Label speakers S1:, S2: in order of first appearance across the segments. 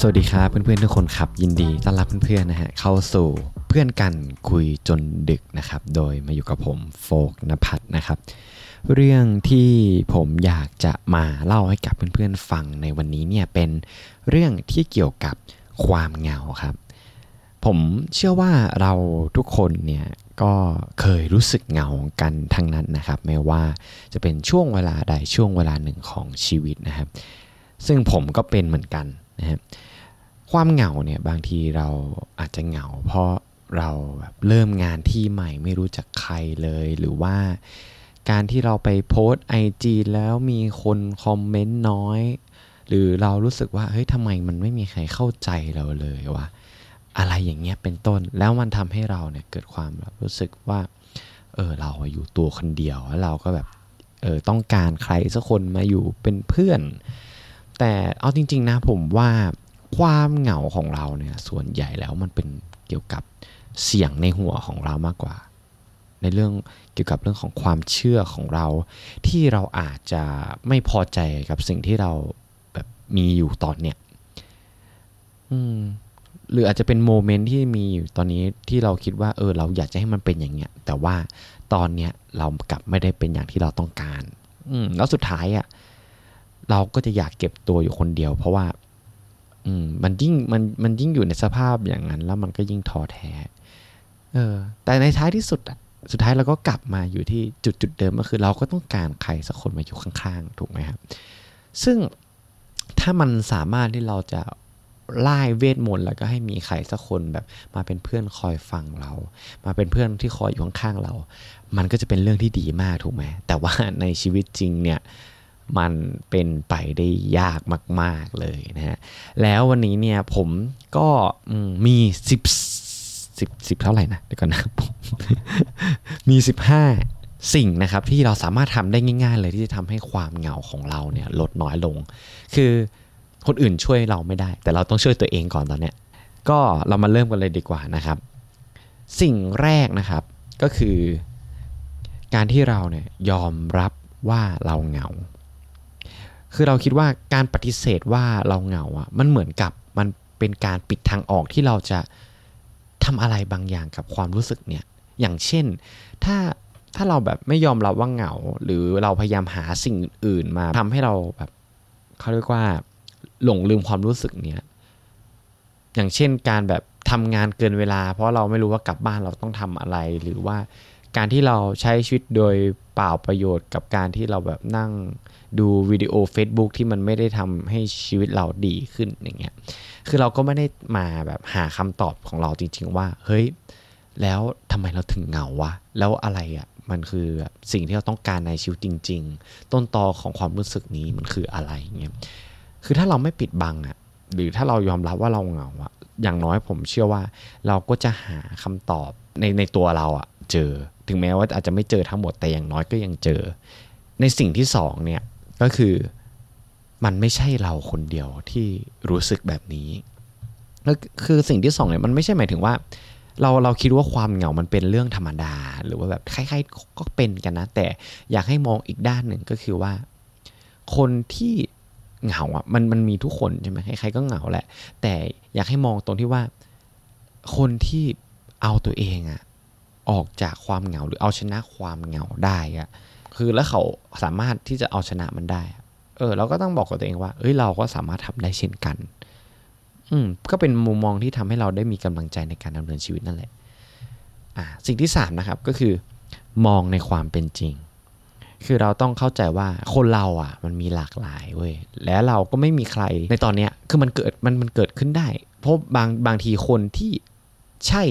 S1: สวัสดีครับเพื่อนๆทุกคนครับยินดีต้อนรับเพื่อนๆนะฮะเข้าสู่เพื่อนกันคุยจนดึกนะครับ โดยมาอยู่กับผมโฟกนภัทรนะครับ เรื่องที่ผมอยากจะมาเล่าให้กับเพื่อนๆฟังในวันนี้เนี่ยเป็นเรื่องที่เกี่ยวกับความเหงาครับ ผมเชื่อว่าเราทุกคนเนี่ยก็เคยรู้สึกเหงากันทั้งนั้นนะครับ ไม่ว่าจะเป็นช่วงเวลาใดช่วงเวลาหนึ่งของชีวิตนะครับ ซึ่งผมก็เป็นเหมือนกันนะครับ ความเหงาเนี่ยบางทีเราอาจจะเหงา เพราะเราแบบเริ่มงานที่ใหม่ไม่รู้จักใครเลยหรือว่าการที่เราไปโพสไอจีแล้วมีคนคอมเมนต์น้อย หรือเรารู้สึกว่าเฮ้ยทำไมมันไม่มีใครเข้าใจเราเลยวะอะไรอย่างเงี้ยเป็นต้นแล้วมันทำให้เราเนี่ยเกิดความแบบรู้สึกว่าเออเราอยู่ตัวคนเดียวแล้วเราก็แบบเออต้องการใครสักคนมาอยู่เป็นเพื่อน แต่เอาจริง ๆ นะผมว่า ความเหงาของเราเนี่ยส่วนใหญ่แล้วมันเป็นเกี่ยวกับเสียงในหัวของเรามากกว่า ในเรื่องเกี่ยวกับเรื่องของความเชื่อของเรา ที่เราอาจจะไม่พอใจกับสิ่งที่เราแบบมีอยู่ตอนเนี้ยอืมหรืออาจจะเป็นโมเมนต์ที่มีอยู่ตอนนี้ที่เราคิดว่าเออเราอยากจะให้มันเป็นอย่างเงี้ย แต่ว่าตอนเนี้ยเรากลับไม่ได้เป็นอย่างที่เราต้องการ อืมแล้วสุดท้ายอะ่ะเราก็จะอยากเก็บตัวอยู่คนเดียว เพราะว่า อืมมันยิ่งมันมันยิ่งอยู่ในสภาพอย่างนั้น แล้วมันก็ยิ่งท้อแท้ เออ แต่ในท้ายที่สุดอะสุดท้ายเราก็กลับมาอยู่ที่จุดจุดเดิมก็คือ เราก็ต้องการใครสักคนมาอยู่ข้างๆ ถูกไหมครับ ซึ่งถ้ามันสามารถที่เราจะไล่เวทมนต์แล้วก็ให้มีใครสักคนแบบมาเป็นเพื่อนคอยฟังเรา มาเป็นเพื่อนที่คอยอยู่ข้างๆเรา มันก็จะเป็นเรื่องที่ดีมากถูกไหมแต่ว่าในชีวิตจริงเนี่ย มันเป็นไปได้ยากมาก ๆเลยนะฮะแล้ววันนี้เนี่ยผมก็มีสิบสิบสิบเท่าไหร่นะเดี๋ยวก่อนนะมีสิบห้าสิ่งนะครับที่เราสามารถทำได้ง่ายๆเลยที่จะทำให้ความเหงาของเราเนี่ยลดน้อยลง คือคนอื่นช่วยเราไม่ได้ แต่เราต้องช่วยตัวเองก่อนตอนเนี้ยก็เรามาเริ่มกันเลยดีกว่านะครับ สิ่งแรกนะครับก็คือ การที่เราเนี่ยยอมรับว่าเราเหงา คือเราคิดว่าการปฏิเสธว่าเราเหงาอะมันเหมือนกับมันเป็นการปิดทางออกที่เราจะทำอะไรบางอย่างกับความรู้สึกเนี่ย อย่างเช่น ถ้าถ้าเราแบบไม่ยอมรับว่าเหงา หรือเราพยายามหาสิ่งอื่นมาทำให้เราแบบเขาเรียกว่าหลงลืมความรู้สึกเนี้ยอย่างเช่นการแบบทำงานเกินเวลา เพราะเราไม่รู้ว่ากลับบ้านเราต้องทำอะไรหรือว่า การที่เราใช้ชีวิตโดยเปล่าประโยชน์กับการที่เราแบบนั่งดูวิดีโอ Facebook ที่มันไม่ได้ทำให้ชีวิตเราดีขึ้นอย่างเงี้ย คือเราก็ไม่ได้มาแบบหาคำตอบของเราจริง ๆ ว่า เฮ้ย แล้วทำไมเราถึงเหงาวะ แล้วอะไรอะ่ะ มันคือสิ่งที่เราต้องการในชีวิตจริง ๆ ต้นตอของความรู้สึกนี้มันคืออะไรเงี้ย คือถ้าเราไม่ปิดบังอะ่ะ หรือถ้าเรายอมรับว่าเราเหงาอะ่ะ อย่างน้อยผมเชื่อว่า เราก็จะหาคำตอบในในตัวเราอะ่ะ เจอ ถึงแม้ว่าอาจจะไม่เจอทั้งหมดแต่อย่างน้อยก็ยังเจอ ในสิ่งที่สองเนี่ยก็คือมันไม่ใช่เราคนเดียวที่รู้สึกแบบนี้แล้วคือสิ่งที่สองเนี่ยมันไม่ใช่หมายถึงว่า เราเราคิดว่าความเหงา มันเป็นเรื่องธรรมดา หรือว่าแบบใครๆก็เป็นกันนะ แต่อยากให้มองอีกด้านหนึ่งก็คือว่า คนที่เหงาอะมันมันมีทุกคนใช่ไหมใครๆก็เหงาแหละ แต่อยากให้มองตรงที่ว่า คนที่เอาตัวเองอะ ออกจากความเหงาหรือเอาชนะความเหงาได้อะคือแล้วเขาสามารถที่จะเอาชนะมันได้ เออ เราก็ต้องบอกกับตัวเองว่า เอ้ยเราก็สามารถทำได้เช่นกัน อืมก็เป็นมุมมองที่ทำให้เราได้มีกำลังใจในการดำเนินชีวิตนั่นแหละ อ่า สิ่งที่สามนะครับก็คือ มองในความเป็นจริง คือเราต้องเข้าใจว่าคนเราอะ มันมีหลากหลายเว้ยและเราก็ไม่มีใครในตอนเนี้ยคือมันเกิดมันมันเกิดขึ้นได้ เพราะบางบางทีคนที่ใช่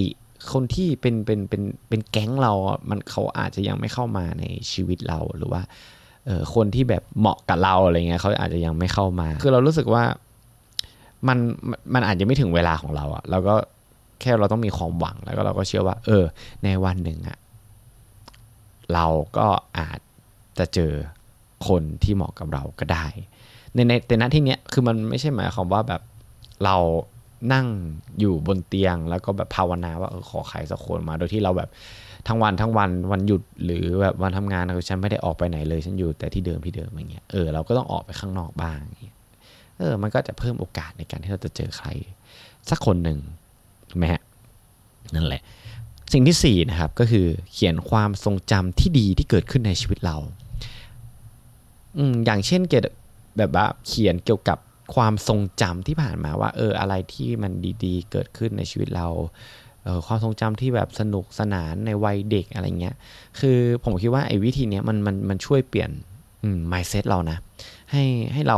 S1: คนที่เป็นเป็นเป็นเป็นแก๊งเรา มันเขาอาจจะยังไม่เข้ามาในชีวิตเราหรือว่าเออคนที่แบบเหมาะกับเราอะไรเงี้ยเขาอาจจะยังไม่เข้ามา คือเรารู้สึกว่ามันมันอาจจะไม่ถึงเวลาของเราอะเราก็แค่เราต้องมีความหวังแล้วก็เราก็เชื่อว่า เออ ในวันหนึ่งอะเราก็อาจจะเจอคนที่เหมาะกับเราก็ได้ ในในแต่ณที่เนี้ยคือมันไม่ใช่หมายความว่าแบบเรา นั่งอยู่บนเตียงแล้วก็แบบภาวนาว่าเออขอใครสักคนมา โดยที่เราแบบทั้งวันทั้งวันวันหยุดหรือแบบวันทำงานคือฉันไม่ได้ออกไปไหนเลยฉันอยู่แต่ที่เดิมที่เดิมอย่างเงี้ยเออเราก็ต้องออกไปข้างนอกบ้างเออ มันก็จะเพิ่มโอกาสในการที่เราจะเจอใคร สักคนหนึ่งไหมฮะนั่นแหละ สิ่งที่สี่นะครับก็คือเขียนความทรงจำที่ดีที่เกิดขึ้นในชีวิตเราอืมอย่างเช่นเกี่ยวแบบว่าเขียนเกี่ยวกับ ความทรงจำที่ผ่านมาว่า เอออะไรที่มันดีๆ เกิดขึ้นในชีวิตเราเออความทรงจำที่แบบสนุกสนานในวัยเด็กอะไรเงี้ย คือผมคิดว่าไอ้วิธีเนี้ยมันมันมันช่วยเปลี่ยนอืม mindset เรานะ ให้ให้เรา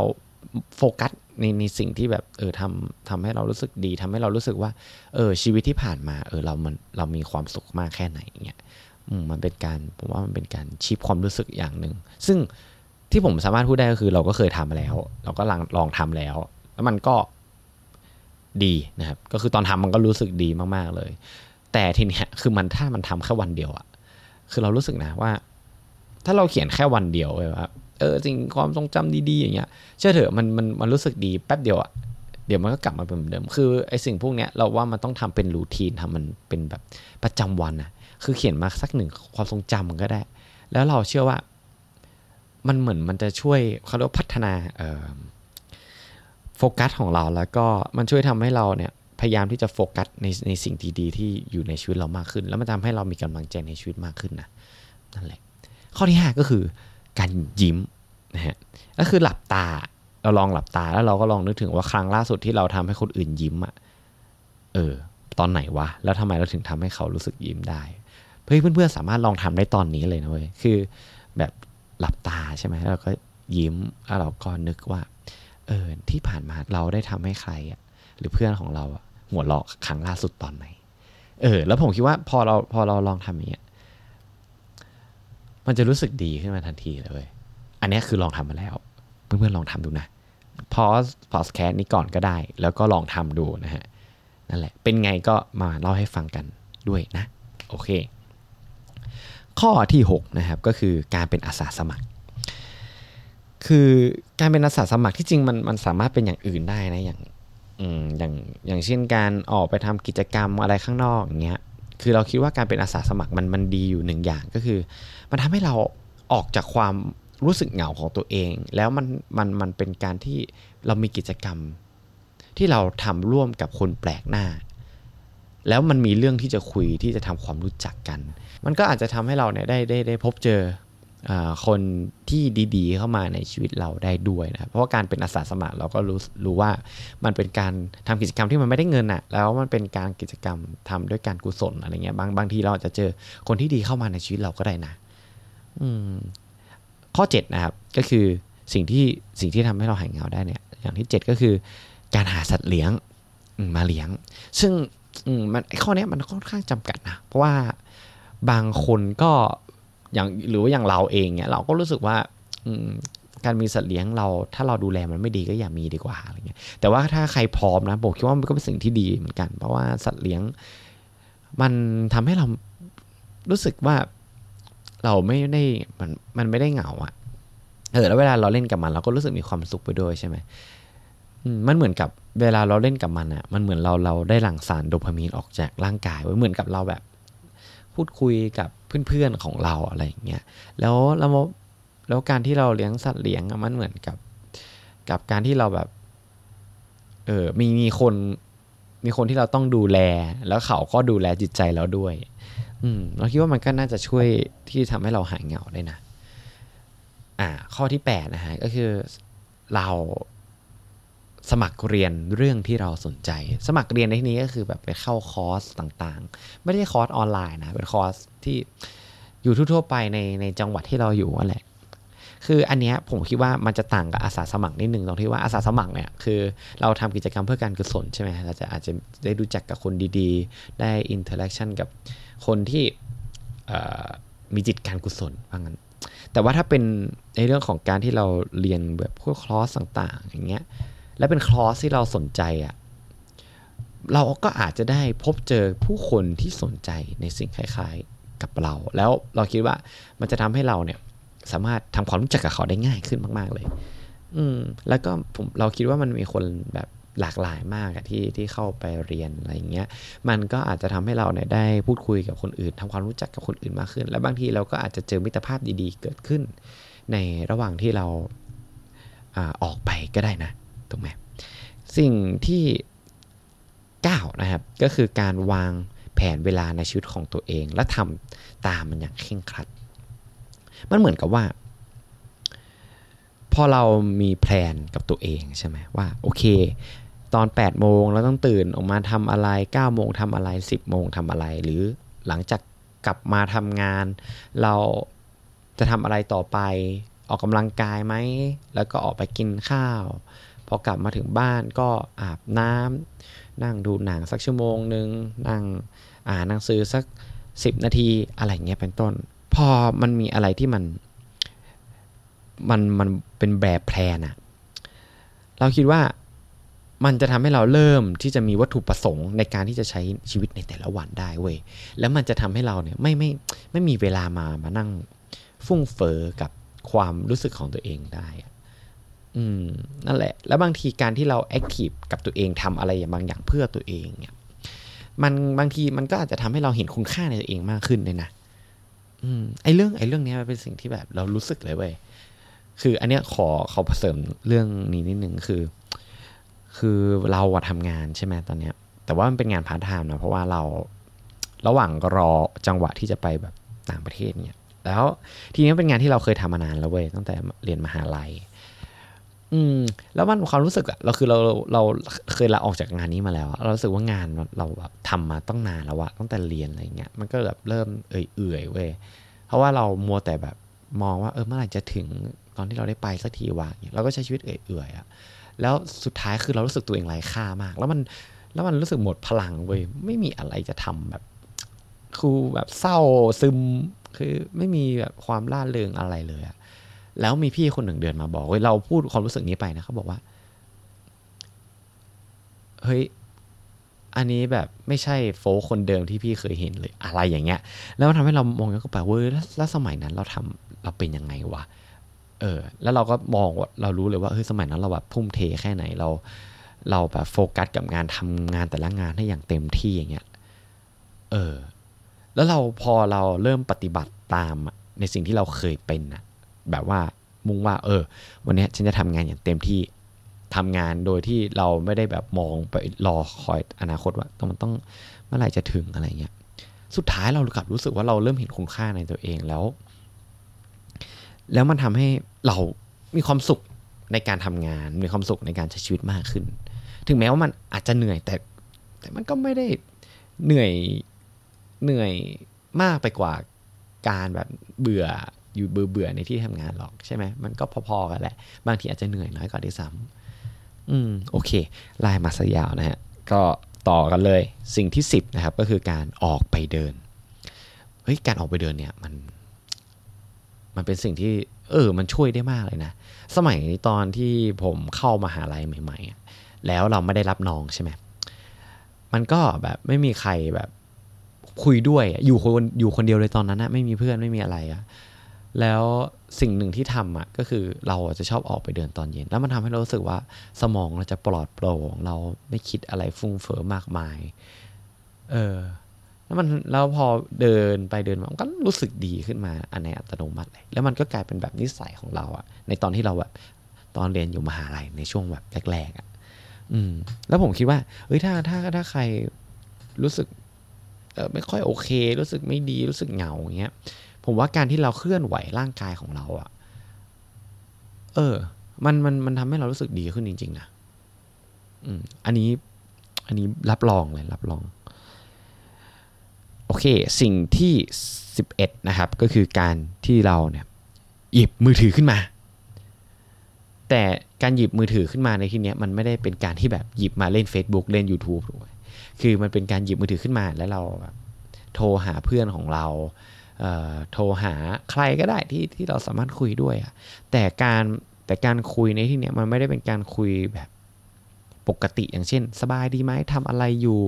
S1: โฟกัสในในสิ่งที่แบบเออทำทำให้เรารู้สึกดีทำให้เรารู้สึกว่า เออชีวิตที่ผ่านมา เออเรามันเรามีความสุขมากแค่ไหนเงี้ยอืมมันเป็นการผมว่ามันเป็นการชิปความรู้สึกอย่างหนึ่งซึ่ง ที่ผมสามารถพูดได้ก็คือเราก็เคยทำมาแล้ว เราก็ลองลองทำแล้ว แล้วมันก็ดีนะครับ ก็คือตอนทำมันก็รู้สึกดีมากๆเลย แต่ทีเนี้ยคือมันถ้ามันทำแค่วันเดียวอะคือเรารู้สึกนะว่า ถ้าเราเขียนแค่วันเดียวเลยว่าเออสิ่งความทรงจำดีๆอย่างเงี้ยเชื่อเถอะมันมันมันรู้สึกดีแป๊บเดียวอะเดี๋ยวมันก็กลับมาเป็นเหมือนเดิม คือไอ้สิ่งพวกเนี้ยเราว่ามันต้องทำเป็นรูทีนทำมันเป็นแบบประจำวันอะคือเขียนมาสักหนึ่งความทรงจำมันก็ได้ แล้วเราเชื่อว่า มันเหมือนมันจะช่วยเขาเรียกพัฒนาโฟกัสของเราแล้วก็มันช่วยทำให้เราเนี่ยพยายามที่จะโฟกัสในในสิ่งดีๆที่อยู่ในชีวิตเรามากขึ้น แล้วมันทำให้เรามีกำลังใจในชีวิตมากขึ้นนะนั่นแหละ ข้อที่ 5 ก็คือการยิ้มนะฮะก็คือหลับตาเราลองหลับตาแล้วเราก็ลองนึกถึงว่าครั้งล่าสุดที่เราทำให้คนอื่นยิ้มอะเออ ตอนไหนวะ แล้วทำไมเราถึงทำให้เขารู้สึกยิ้มได้ เพื่อนเพื่อนๆสามารถลองทำได้ตอนนี้เลยนะเว้ยคือ หลับตาใช่ไหมแล้วก็ยิ้มแล้วเราก็นึกว่า เออที่ผ่านมาเราได้ทำให้ใครอะหรือเพื่อนของเราหัวเราะครั้งล่าสุดตอนไหน เออ แล้วผมคิดว่าพอเราพอเราลองทำอย่างเงี้ย มันจะรู้สึกดีขึ้นมาทันทีเลย อันนี้คือลองทำมาแล้ว เพื่อนๆลองทำดูนะพอสพอสแคสนี้ก่อนก็ได้ แล้วก็ลองทำดูนะฮะ นั่นแหละ เป็นไงก็มาเล่าให้ฟังกันด้วยนะ โอเค ข้อที่6นะครับก็คือการเป็นอาสาสมัคร คือการเป็นอาสาสมัครที่จริงมันมันสามารถเป็นอย่างอื่นได้นะอย่างอืมอย่างอย่างเช่นการออกไปทำกิจกรรมอะไรข้างนอกอย่างเงี้ยคือเราคิดว่าการเป็นอาสาสมัครมันมันดีอยู่หนึ่งอย่างก็คือ มันทำให้เราออกจากความรู้สึกเหงาของตัวเอง แล้วมันมันมันเป็นการที่เรามีกิจกรรม ที่เราทำร่วมกับคนแปลกหน้า แล้วมันมีเรื่องที่จะคุยที่จะทำความรู้จักกัน มันก็อาจจะทำให้เราเนี่ยได้ได้ได้พบเจอคนที่ดีๆ เข้ามาในชีวิตเราได้ด้วยนะเพราะว่าการเป็นอาสาสมัครเราก็รู้รู้ว่ามันเป็นการทำกิจกรรมที่มันไม่ได้เงินอะแล้วมันเป็นการกิจกรรมทำด้วยการกุศลอะไรเงี้ยบางบางทีเราอาจจะเจอคนที่ดีเข้ามาในชีวิตเราก็ได้นะ อืมข้อ7นะครับก็คือสิ่งที่สิ่งที่ทำให้เราหายเหงาได้เนี่ย อย่างที่ 7 ก็คือ การหาสัตว์เลี้ยงมาเลี้ยง ซึ่ง มันข้อนี้มันค่อนข้างจำกัดนะเพราะว่าบางคนก็อย่างหรือว่าอย่างเราเองเนี่ยเราก็รู้สึกว่าการมีสัตว์เลี้ยงเรา ถ้าเราดูแลมันไม่ดีก็อย่ามีดีกว่าอะไรเงี้ยแต่ว่าถ้าใครพร้อมนะผมคิดว่ามันก็เป็นสิ่งที่ดีเหมือนกัน เพราะว่าสัตว์เลี้ยง มันทำให้เรารู้สึกว่าเราไม่ได้มันมันไม่ได้เหงาอะ่ะเออแล้วเวลาเราเล่นกับมันเราก็รู้สึกมีความสุขไปด้วยใช่ไหม มันเหมือนกับเวลาเราเล่นกับมันอะ่ะ มันเหมือนเราเราได้หลั่งสารโดพามีนออกจากร่างกายไว้เหมือนกับเราแบบ พูดคุยกับเพื่อนๆของเราอะไรอย่างเงี้ยแล้วแล้วแล้วการที่เราเลี้ยงสัตว์เลี้ยงมันเหมือนกับ กับการที่เราแบบ เออมีมีคน มีคนที่เราต้องดูแล แล้วเขาก็ดูแลจิตใจเราด้วย อืมเราคิดว่ามันก็น่าจะช่วยที่ทำให้เราหายเหงาได้นะ อ่า ข้อที่แปดนะฮะก็คือเรา สมัครเรียนเรื่องที่เราสนใจ สมัครเรียนในที่นี้ก็คือแบบไปเข้าคอร์สต่างๆ ไม่ได้คอร์สออนไลน์นะเป็นคอร์สที่อยู่ทั่วๆไปในในจังหวัดที่เราอยู่นั่นแหละคืออันเนี้ยผมคิดว่ามันจะต่างกับอาสาสมัครนิดนึงตรงที่ว่าอาสาสมัครเนี่ยคือเราทำกิจกรรมเพื่อการกุศลใช่ไหมเราจะอาจจะได้รู้จักกับคนดีๆ ได้ interaction กับคนที่มีจิตการกุศลว่างั้น แต่ว่าถ้าเป็นในเรื่องของการที่เราเรียนแบบพวกคอร์สต่างๆ อย่างเงี้ย และเป็นคอร์สที่เราสนใจอะ่ะเราก็อาจจะได้พบเจอผู้คนที่สนใจในสิ่งคล้ายๆกับเรา แล้วเราคิดว่ามันจะทำให้เราเนี่ยสามารถทำความรู้จักกับเขาได้ง่ายขึ้นมาก ๆเลย อืม แล้วก็ผมเราคิดว่ามันมีคนแบบหลากหลายมากที่ที่เข้าไปเรียนอะไรอย่างเงี้ย มันก็อาจจะทำให้เราเนี่ยได้พูดคุยกับคนอื่นทำความรู้จักกับคนอื่นมากขึ้น และบางทีเราก็อาจจะเจอมิตรภาพดีๆ เกิดขึ้น ในระหว่างที่เราออกไปก็ได้นะ ถูกไหมสิ่งที่ 9 นะครับ ก็คือการวางแผนเวลาในชีวิตของตัวเอง และทำตามมันอย่างเคร่งครัด มันเหมือนกับว่า พอเรามีแพลนกับตัวเองใช่ไหมว่าโอเค ตอน 8 โมงเราต้องตื่นออกมาทำอะไร 9 โมงทำอะไร 10 โมงทำอะไร หรือหลังจากกลับมาทำงาน เราจะทำอะไรต่อไปออกกำลังกายไหม แล้วก็ออกไปกินข้าว พอกลับมาถึงบ้านก็อาบน้ำนั่งดูหนังสักชั่วโมงหนึ่งนั่งอ่านหนังสือสัก 10 นาทีอะไรเงี้ยเป็นต้น พอมันมีอะไรที่มันมันมันเป็นแบบ plan อะเราคิดว่ามันจะทำให้เราเริ่มที่จะมีวัตถุประสงค์ในการที่จะใช้ชีวิตในแต่ละวันได้เว้ย แล้วมันจะทำให้เราเนี่ยไม่ไม่ไม่มีเวลามามานั่งฟุ้งเฟ้อกับความรู้สึกของตัวเองได้ อืมนั่นแหละ แล้วบางทีการที่เรา active กับตัวเองทำอะไรบางอย่างเพื่อตัวเองเนี่ยมันบางทีมันก็อาจจะทำให้เราเห็นคุณค่าในตัวเองมากขึ้นเลยนะอืมไอ้เรื่องไอ้เรื่องนี้มันเป็นสิ่งที่แบบเรารู้สึกเลยเว้ยคือ อันเนี้ยขอขอเสริมเรื่องนี้นิดนึงคือ คือเราอะทำงานใช่ไหมตอนเนี้ย แต่ว่ามันเป็นงานพาร์ทไทม์นะเพราะว่าเราระหว่างรอจังหวะที่จะไปแบบต่างประเทศเนี่ย แล้วทีนี้เป็นงานที่เราเคยทำมานานแล้วเว้ยตั้งแต่เรียนมหาลัย อืม แล้วมันความรู้สึกอะเราคือเราเราเคยลาออกจากงานนี้มาแล้วเรารู้สึกว่างานเราแบบทำมาต้องนานแล้วอะตั้งแต่เรียนอะไรเงี้ยมันก็แบบเริ่มเอื่อยๆเว้ยเพราะว่าเรามัวแต่แบบมองว่าเออเมื่อไหร่จะถึงตอนที่เราได้ไปสักทีวะเราก็ใช้ชีวิตเอื่อยๆอะแล้วสุดท้ายคือเรารู้สึกตัวเองไร้ค่ามาก แล้วมันแล้วมันรู้สึกหมดพลังเว้ยไม่มีอะไรจะทำแบบคือแบบเศร้าซึมคือไม่มีแบบความล่าเริงอะไรเลยอะ แล้วมีพี่คนหนึ่งเดินมาบอกเฮ้ยเราพูดความรู้สึกนี้ไปนะเขาบอกว่าเฮ้ยอันนี้แบบไม่ใช่โฟคนเดิมที่พี่เคยเห็นเลยอะไรอย่างเงี้ย แล้วทำให้เรามองย้อนกลับไปเว้ยแล้วสมัยนั้นเราทำเราเป็นยังไงวะเออ แล้วเราก็มองว่าเรารู้เลยว่าเฮ้ยสมัยนั้นเราแบบพุ่มเทแค่ไหนเราเราแบบโฟกัสกับงานทำงานแต่ละงานให้อย่างเต็มที่อย่างเงี้ย เออ แล้วเราพอเราเริ่มปฏิบัติตามในสิ่งที่เราเคยเป็นนะ แบบว่ามุ่งว่า เออ วันนี้ฉันจะทำงานอย่างเต็มที่ทำงานโดยที่เราไม่ได้แบบมองไปรอคอยอนาคตว่าต้องมันต้องเมื่อไหร่จะถึงอะไรเงี้ยสุดท้ายเรากลับรู้สึกว่าเราเริ่มเห็นคุณค่าในตัวเองแล้ว แล้วมันทำให้เรามีความสุขในการทำงาน มีความสุขในการใช้ชีวิตมากขึ้น ถึงแม้ว่ามันอาจจะเหนื่อยแต่ แต่มันก็ไม่ได้เหนื่อยเหนื่อยมากไปกว่าการแบบเบื่อ อยู่เบื่อเบื่อในที่ทำงานหรอกใช่ไหมมันก็พอๆกันแหละ บางทีอาจจะเหนื่อยน้อยกว่าที่ซ้ำอืมโอเคไล่มาสยาวนะฮะก็ต่อกันเลยสิ่งที่ 10นะครับก็คือการออกไปเดินเฮ้ยการออกไปเดินเนี่ยมัน มันเป็นสิ่งที่ เออ มันช่วยได้มากเลยนะ สมัยตอนที่ผมเข้ามาหาลัยใหม่ๆ แล้วเราไม่ได้รับน้องใช่ไหมมันก็แบบไม่มีใครแบบคุยด้วยอยู่คนอยู่คนเดียวเลยตอนนั้นนะไม่มีเพื่อนไม่มีอะไรอะ แล้วสิ่งหนึ่งที่ทำอะก็คือเราจะชอบออกไปเดินตอนเย็น แล้วมันทำให้เรารู้สึกว่าสมองเราจะปลอดโปร่ง เราไม่คิดอะไรฟุ้งเฟอ้อมากมาย เออ แล้วมันแล้วพอเดินไปเดินมามันก็รู้สึกดีขึ้นมาอันในอัตโนมัติเลยแล้วมันก็กลายเป็นแบบนิสัยของเราอะในตอนที่เราแบบตอนเรียนอยู่มหาลัยในช่วงแบบแรกๆอะอืม แล้วผมคิดว่าเอ้ยถ้าถ้าถ้าใครรู้สึกไม่ค่อยโอเค รู้สึกไม่ดีรู้สึกเหงาอย่างเงี้ย ผมว่าการที่เราเคลื่อนไหวร่างกายของเราอะ่ะ เออ มันมันมันทำให้เรารู้สึกดีขึ้นจริง ๆ นะอืม อันนี้ อันนี้รับรองเลยรับรอง โอเค สิ่งที่สิบเอ็ดนะครับ ก็คือการที่เราเนี่ย หยิบมือถือขึ้นมา แต่การหยิบมือถือขึ้นมาในที่นี้มันไม่ได้เป็นการที่แบบหยิบมาเล่น Facebook เล่น YouTube ถูกไหมคือมันเป็นการหยิบมือถือขึ้นมาแล้วเราโทรหาเพื่อนของเรา โทรหาใครก็ได้ที่ที่เราสามารถคุยด้วยอะแต่การแต่การคุยในที่เนี้ยมันไม่ได้เป็นการคุยแบบปกติอย่างเช่น สบายดีไหมทำอะไรอยู่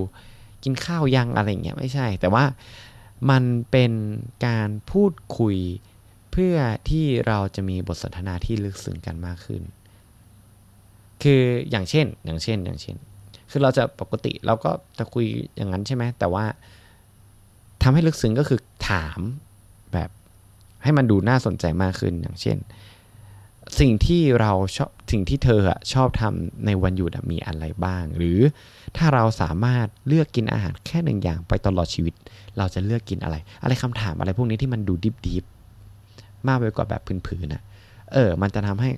S1: กินข้าวยังอะไรเงี้ยไม่ใช่ แต่ว่ามันเป็นการพูดคุยเพื่อที่เราจะมีบทสนทนาที่ลึกซึ้งกันมากขึ้น คืออย่างเช่นอย่างเช่นอย่างเช่น คือเราจะปกติเราก็จะคุยอย่างนั้นใช่ไหมแต่ว่าทำให้ลึกซึ้งก็คือ ถามแบบให้มันดูน่าสนใจมากขึ้นอย่างเช่น สิ่งที่เราชอบสิ่งที่เธอชอบทำในวันหยุดมีอะไรบ้าง หรือถ้าเราสามารถเลือกกินอาหารแค่หนึ่งอย่างไปตลอดชีวิต เราจะเลือกกินอะไร อะไรคำถามอะไรพวกนี้ที่มันดูดิบดิบมากไปกว่าแบบพื้นๆนะเออ มันจะทำให้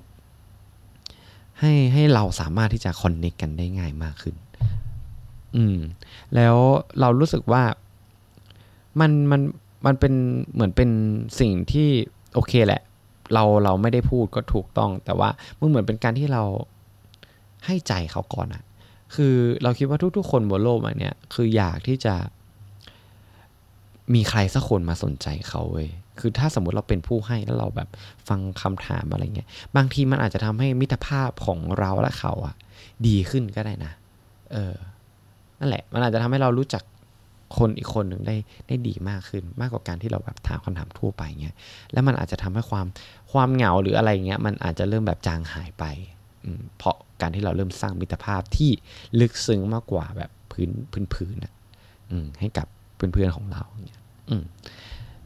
S1: ให้ให้เราสามารถที่จะคอนเนคกันได้ง่ายมากขึ้น อืม แล้วเรารู้สึกว่ามันมัน มันเป็นเหมือนเป็นสิ่งที่โอเคแหละ เราเราไม่ได้พูดก็ถูกต้อง แต่ว่ามันเหมือนเป็นการที่เราให้ใจเขาก่อนอะคือเราคิดว่าทุก ๆ คนบนโลกมาเนี่ยคืออยากที่จะมีใครสักคนมาสนใจเขาเว้ย คือถ้าสมมติเราเป็นผู้ให้แล้วเราแบบฟังคำถามอะไรเงี้ย บางทีมันอาจจะทำให้มิตรภาพของเราและเขาอะดีขึ้นก็ได้นะ เออ นั่นแหละ มันอาจจะทำให้เรารู้จัก คนอีกคนหนึ่งได้ได้ดีมากขึ้น มากกว่าการที่เราแบบถามคำถามทั่วไปเงี้ยแล้วมันอาจจะทำให้ความความเหงาหรืออะไรเงี้ยมันอาจจะเริ่มแบบจางหายไปเพราะการที่เราเริ่มสร้างมิตรภาพที่ลึกซึ้งมากกว่าแบบพื้นพื้นพื้นนะให้กับเพื่อนๆของเราเนี่ย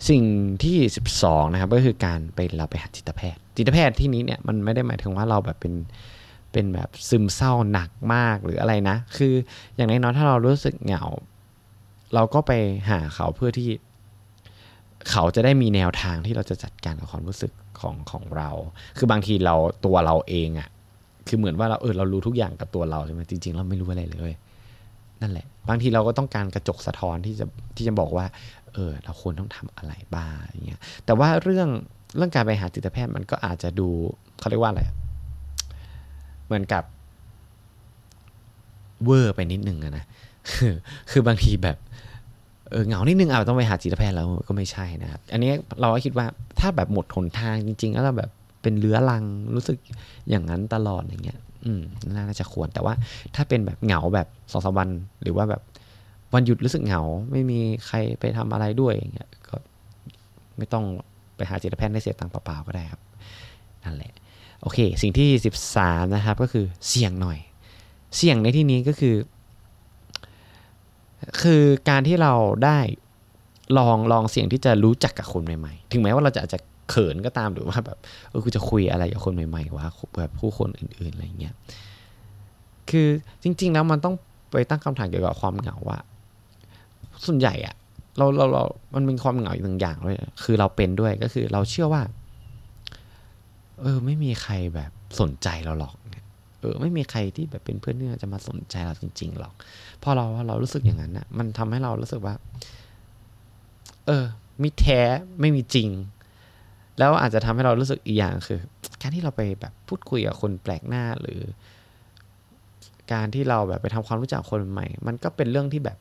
S1: สิ่งที่ 12 นะครับ ก็คือการไปเราไปหาจิตแพทย์ จิตแพทย์ที่นี้เนี่ยมันไม่ได้หมายถึงว่าเราแบบเป็นเป็นแบบซึมเศร้าหนักมากหรืออะไรนะ คืออย่างน้อยๆถ้าเรารู้สึกเหงา เราก็ไปหาเขาเพื่อที่ เขาจะได้มีแนวทางที่เราจะจัดการกับความรู้สึกของของเรา คือบางทีเราตัวเราเองอะ่ะ คือเหมือนว่าเราเออเรารู้ทุกอย่างกับตัวเราใช่ไหมจริง ๆ เราไม่รู้อะไรเลยนั่นแหละ บางทีเราก็ต้องการกระจกสะท้อนที่จะที่จะบอกว่า เออ เราควรต้องทำอะไรบ้างอย่างเงี้ย แต่ว่าเรื่องเรื่องการไปหาจิตแพทย์มันก็อาจจะดูเขาเรียกว่าอะไร เหมือนกับเวอร์ไปนิดนึงนะ คือคือบางทีแบบเออเหงานิดนึงเอาต้องไปหาจิตแพทย์แล้วก็ไม่ใช่นะครับ อันนี้เราก็คิดว่าถ้าแบบหมดหนทางจริง ๆ แล้วแบบเป็นเลื้อรังรู้สึกอย่างนั้นตลอดอย่างเงี้ย อืมน่าจะควรแต่ว่าถ้าเป็นแบบเหงาแบบสองสามวันหรือว่าแบบวันหยุดรู้สึกเหงา ไม่มีใครไปทำอะไรด้วยอย่างเงี้ยก็ไม่ต้องไปหาจิตแพทย์ได้เสียตังค์เปล่าๆก็ได้ครับนั่นแหละโอเค สิ่งที่ 13 นะครับ ก็คือเสี่ยงหน่อย เสี่ยงในที่นี้ก็คือ คือการที่เราได้ลองลองเสียงที่จะรู้จักกับคนใหม่ๆ ถึงแม้ว่าเราจะอาจจะเขินก็ตามหรือว่าแบบเออกูจะคุยอะไรกับคนใหม่ๆวะแบบผู้คนอื่นๆอะไรเงี้ยคือจริง ๆ แล้วมันต้องไปตั้งคำถามเกี่ยวกับความเหงาว่าส่วนใหญ่อะเราเราเรา มันเป็นความเหงาอีกหนึ่งอย่างเลยคือเราเป็นด้วยก็คือเราเชื่อว่า เออ ไม่มีใครแบบสนใจเราหรอก ออไม่มีใครที่แบบเป็นเพื่อนเนี่ยจะมาสนใจเราจริงๆหรอกพอเราเรารู้สึกอย่างนั้นนะมันทำให้เรารู้สึกว่า เออ มีแท้ไม่มีจริง แล้วอาจจะทำให้เรารู้สึกอีกอย่างคือการที่เราไปแบบพูดคุยกับคนแปลกหน้าหรือ การที่เราแบบไปทำความรู้จักคนใหม่ มันก็เป็นเรื่องที่แบบ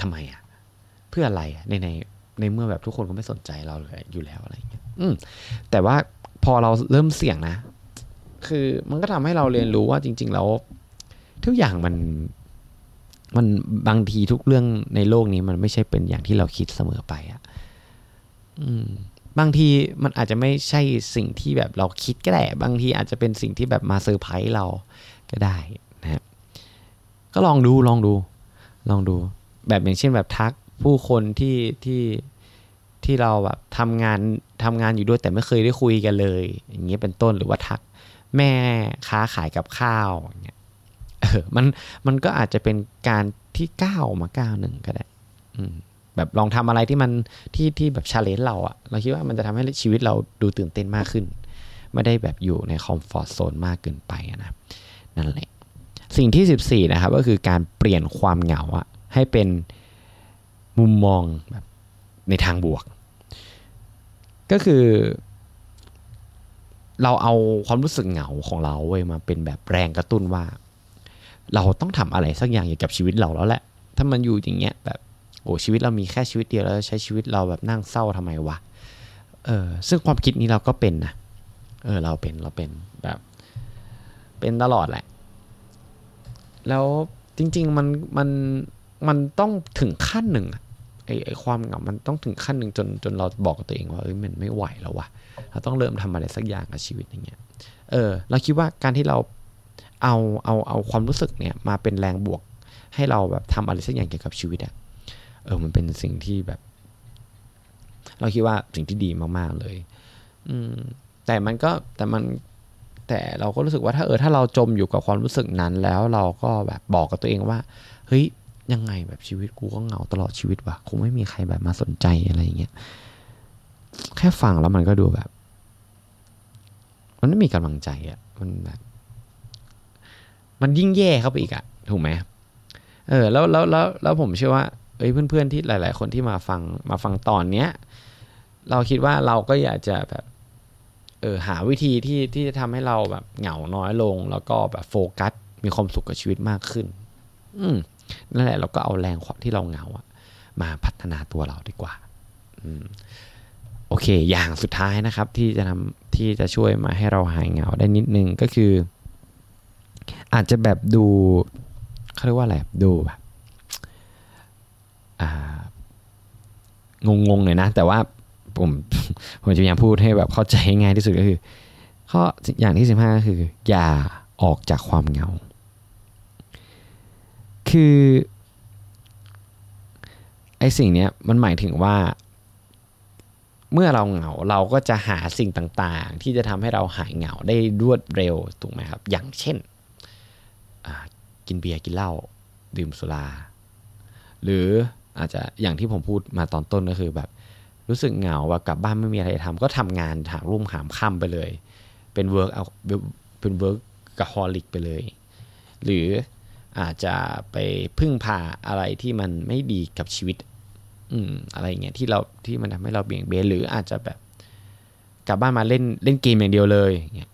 S1: ทำไมอะเพื่ออะไรอะในในในเมื่อแบบทุกคนก็ไม่สนใจเราเลยอยู่แล้วอะไรอย่างเงี้ยอืมแต่ว่าพอเราเริ่มเสี่ยงนะ คือมันก็ทำให้เราเรียนรู้ว่าจริง ๆ แล้วทุกอย่างมันมันบางทีทุกเรื่องในโลกนี้มันไม่ใช่เป็นอย่างที่เราคิดเสมอไปอะบางทีมันอาจจะไม่ใช่สิ่งที่แบบเราคิดก็ได้ บางทีอาจจะเป็นสิ่งที่แบบมาเซอร์ไพรส์เราก็ได้นะครับก็ลองดูลองดู ลองดู แบบอย่างเช่นแบบทักผู้คนที่ที่ที่เราแบบทำงานทำงานอยู่ด้วยแต่ไม่เคยได้คุยกันเลย อย่างเงี้ยเป็นต้นหรือว่าทัก แม่ค้าขายกับข้าวอย่างเงี้ยเออมันมันก็อาจจะเป็นการที่ก้าวมาก้าวหนึ่งก็ได้ อืมแบบลองทำอะไรที่มันที่ที่แบบชาเลนจ์เราอะเราคิดว่ามันจะทำให้ชีวิตเราดูตื่นเต้นมากขึ้น ไม่ได้แบบอยู่ในคอมฟอร์ทโซนมากเกินไปนะนั่นแหละ สิ่งที่ 14 นะครับ ก็คือการเปลี่ยนความเหงาอะให้เป็นมุมมองแบบในทางบวก ก็คือ เราเอาความรู้สึกเหงาของเราไว้ยมาเป็นแบบแรงกระตุ้นว่า เราต้องทำอะไรสักอย่างเกี่ยวกับชีวิตเราแล้วแหละ ถ้ามันอยู่อย่างเงี้ยแบบโอ้ชีวิตเรามีแค่ชีวิตเดียวแล้วใช้ชีวิตเราแบบนั่งเศร้าทำไมวะเออซึ่งความคิดนี้เราก็เป็นนะเออเราเป็นเราเป็นแบบ เป็นตลอดแหละ แล้วจริง ๆ มันมันมันต้องถึงขั้นหนึ่ง ไอ้ไอความเหงา มันต้องถึงขั้นหนึ่งจนจนเราบอกตัวเองว่าเอ้ยมันไม่ไหวแล้ววะเราต้องเริ่มทำอะไรสักอย่างกับชีวิตอย่างเงี้ย เออ เราคิดว่าการที่เราเอาเอาเอาความรู้สึกเนี่ยมาเป็นแรงบวก ให้เราแบบทำอะไรสักอย่างเกี่ยวกับชีวิตอะเออ มันเป็นสิ่งที่แบบ เราคิดว่าสิ่งที่ดีมากๆเลย อืม แต่มันก็แต่มันแต่เราก็รู้สึกว่าถ้าเออถ้าเราจมอยู่กับความรู้สึกนั้นแล้วเราก็แบบบอกกับตัวเองว่า เฮ้ย ยังไงแบบชีวิตกูก็เหงาตลอดชีวิตว่ะคงไม่มีใครแบบมาสนใจอะไรอย่างเงี้ยแค่ฟังแล้วมันก็ดูแบบ มันไม่มีกำลังใจอะ่ะมันแบบมันยิ่งแย่เข้าไปอีกอะ่ะถูกไหมเออแล้วแล้วแล้วแล้วผมเชื่อว่าเอ้ยเพื่อนๆที่หลาย ๆ คนที่มาฟังมาฟังตอนเนี้ย เราคิดว่าเราก็อยากจะแบบเออหาวิธีที่ที่จะทำให้เราแบบเหงาน้อยลง แล้วก็แบบโฟกัส มีความสุขกับชีวิตมากขึ้น อืม นั่นแหละเราก็เอาแรงที่เราเหงาอะมาพัฒนาตัวเราดีกว่าอโอเค อย่างสุดท้ายนะครับที่จะทำที่จะช่วยมาให้เราหายเหงาได้นิดนึงก็คือ อาจจะแบบดูเขาเรียกว่าอะไรดูแบบงงๆหน่อยนะ แต่ว่าผมผมจะพยายามพูดให้แบบเข้าใจง่ายที่สุดก็คือ ข้ออย่างที่สิบห้าก็คือ อย่าออกจากความเหงา คือไอสิ่งนี้มันหมายถึงว่า เมื่อเราเหงาเราก็จะหาสิ่งต่างๆ ที่จะทำให้เราหายเหงาได้รวดเร็วถูกไหมครับ อย่างเช่น กินเบียร์กินเหล้าดื่มสุราหรืออาจจะอย่างที่ผมพูดมาตอนต้นก็คือแบบ รู้สึกเหงาว่ากลับบ้านไม่มีอะไรทำก็ทำงานหามรุ่งหามค่ำไปเลย เป็น work เอาเป็น workaholic ไปเลย หรือ อาจจะไปพึ่งพาอะไรที่มันไม่ดีกับชีวิต อืมอะไรเงี้ยที่เราที่มันทำให้เราเบี่ยงเบนหรืออาจจะแบบกลับบ้านมาเล่นเล่นเกมอย่างเดียวเลยเงี้ย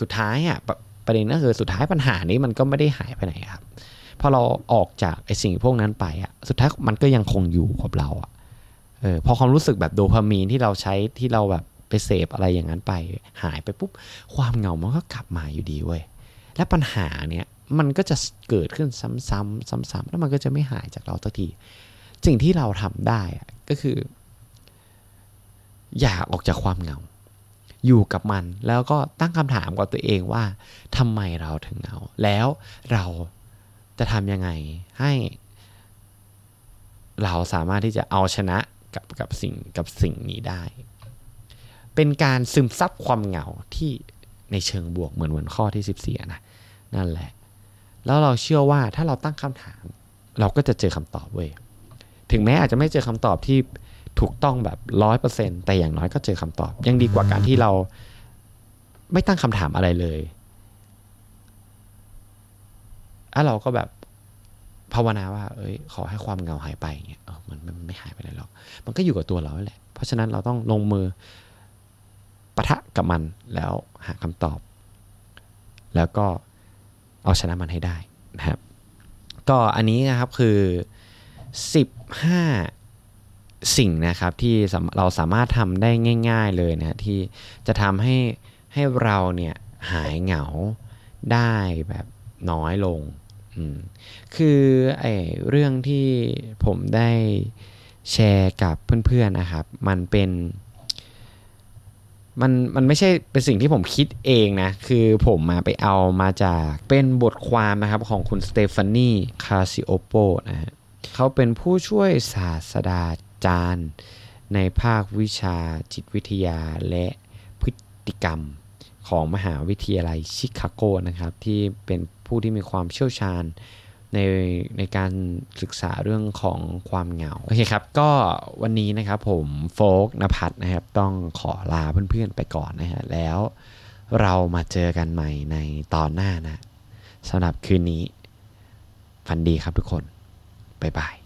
S1: สุดท้ายอะประเด็นก็คือสุดท้ายปัญหานี้มันก็ไม่ได้หายไปไหนครับพอเราออกจากไอ้สิ่งพวกนั้นไปอะสุดท้ายมันก็ยังคงอยู่กับเราอะเออพอความรู้สึกแบบโดพามีนที่เราใช้ที่เราแบบไปเสพอะไรอย่างนั้นไป หายไปปุ๊บความเหงามันก็กลับมาอยู่ดีเว้ยและปัญหาเนี่ย มันก็จะเกิดขึ้นซ้ำๆซ้ำๆแล้วมันก็จะไม่หายจากเราสักทีสิ่งที่เราทำได้ก็คือ อย่าออกจากความเหงา อยู่กับมันแล้วก็ตั้งคำถามกับตัวเองว่าทำไมเราถึงเหงา แล้วเราจะทำยังไงให้ เราสามารถที่จะเอาชนะกับกับสิ่งกับสิ่งนี้ได้ เป็นการซึมซับความเหงาที่ในเชิงบวกเหมือนเหมือนข้อที่ 14 นะ นั่นแหละ แล้วเราเชื่อว่าถ้าเราตั้งคำถาม เราก็จะเจอคำตอบเว้ยถึงแม้อาจจะไม่เจอคำตอบที่ถูกต้องแบบร้อยเปอร์เซ็นแต่อย่างน้อยก็เจอคำตอบ ยังดีกว่าการที่เราไม่ตั้งคำถามอะไรเลยถ้าเราก็แบบภาวนาว่า เอ้ย ขอให้ความเงาหายไปเงี้ยเออมันมันไม่หายไปเลยหรอก มันก็อยู่กับตัวเราแหละ เพราะฉะนั้นเราต้องลงมือปะทะกับมันแล้วหาคำตอบ แล้วก็ เอาชนะมันให้ได้นะครับ ก็อันนี้นะครับคือ 15 สิ่งนะครับที่เราสามารถทำได้ง่าย ๆเลยนะที่จะทำให้ให้เราเนี่ยหายเหงาได้แบบน้อยลง คือไอ้เรื่องที่ผมได้แชร์กับเพื่อนๆนะครับ มันเป็น มันมันไม่ใช่เป็นสิ่งที่ผมคิดเองนะ คือผมมาไปเอามาจากเป็นบทความนะครับของคุณสเตฟานีคาซิโอโปนะฮะเขาเป็นผู้ช่วยศาสตราจารย์ ในภาควิชาจิตวิทยาและพฤติกรรมของมหาวิทยาลัยชิคาโกนะครับ ที่เป็นผู้ที่มีความเชี่ยวชาญ ในในการศึกษาเรื่องของความเหงา โอเคครับ ก็วันนี้นะครับผมโฟกนภัทรนะครับ ต้องขอลาเพื่อนๆไปก่อนนะฮะแล้วเรามาเจอกันใหม่ในตอนหน้านะสำหรับคืนนี้ ฝันดีครับทุกคน บ๊ายบาย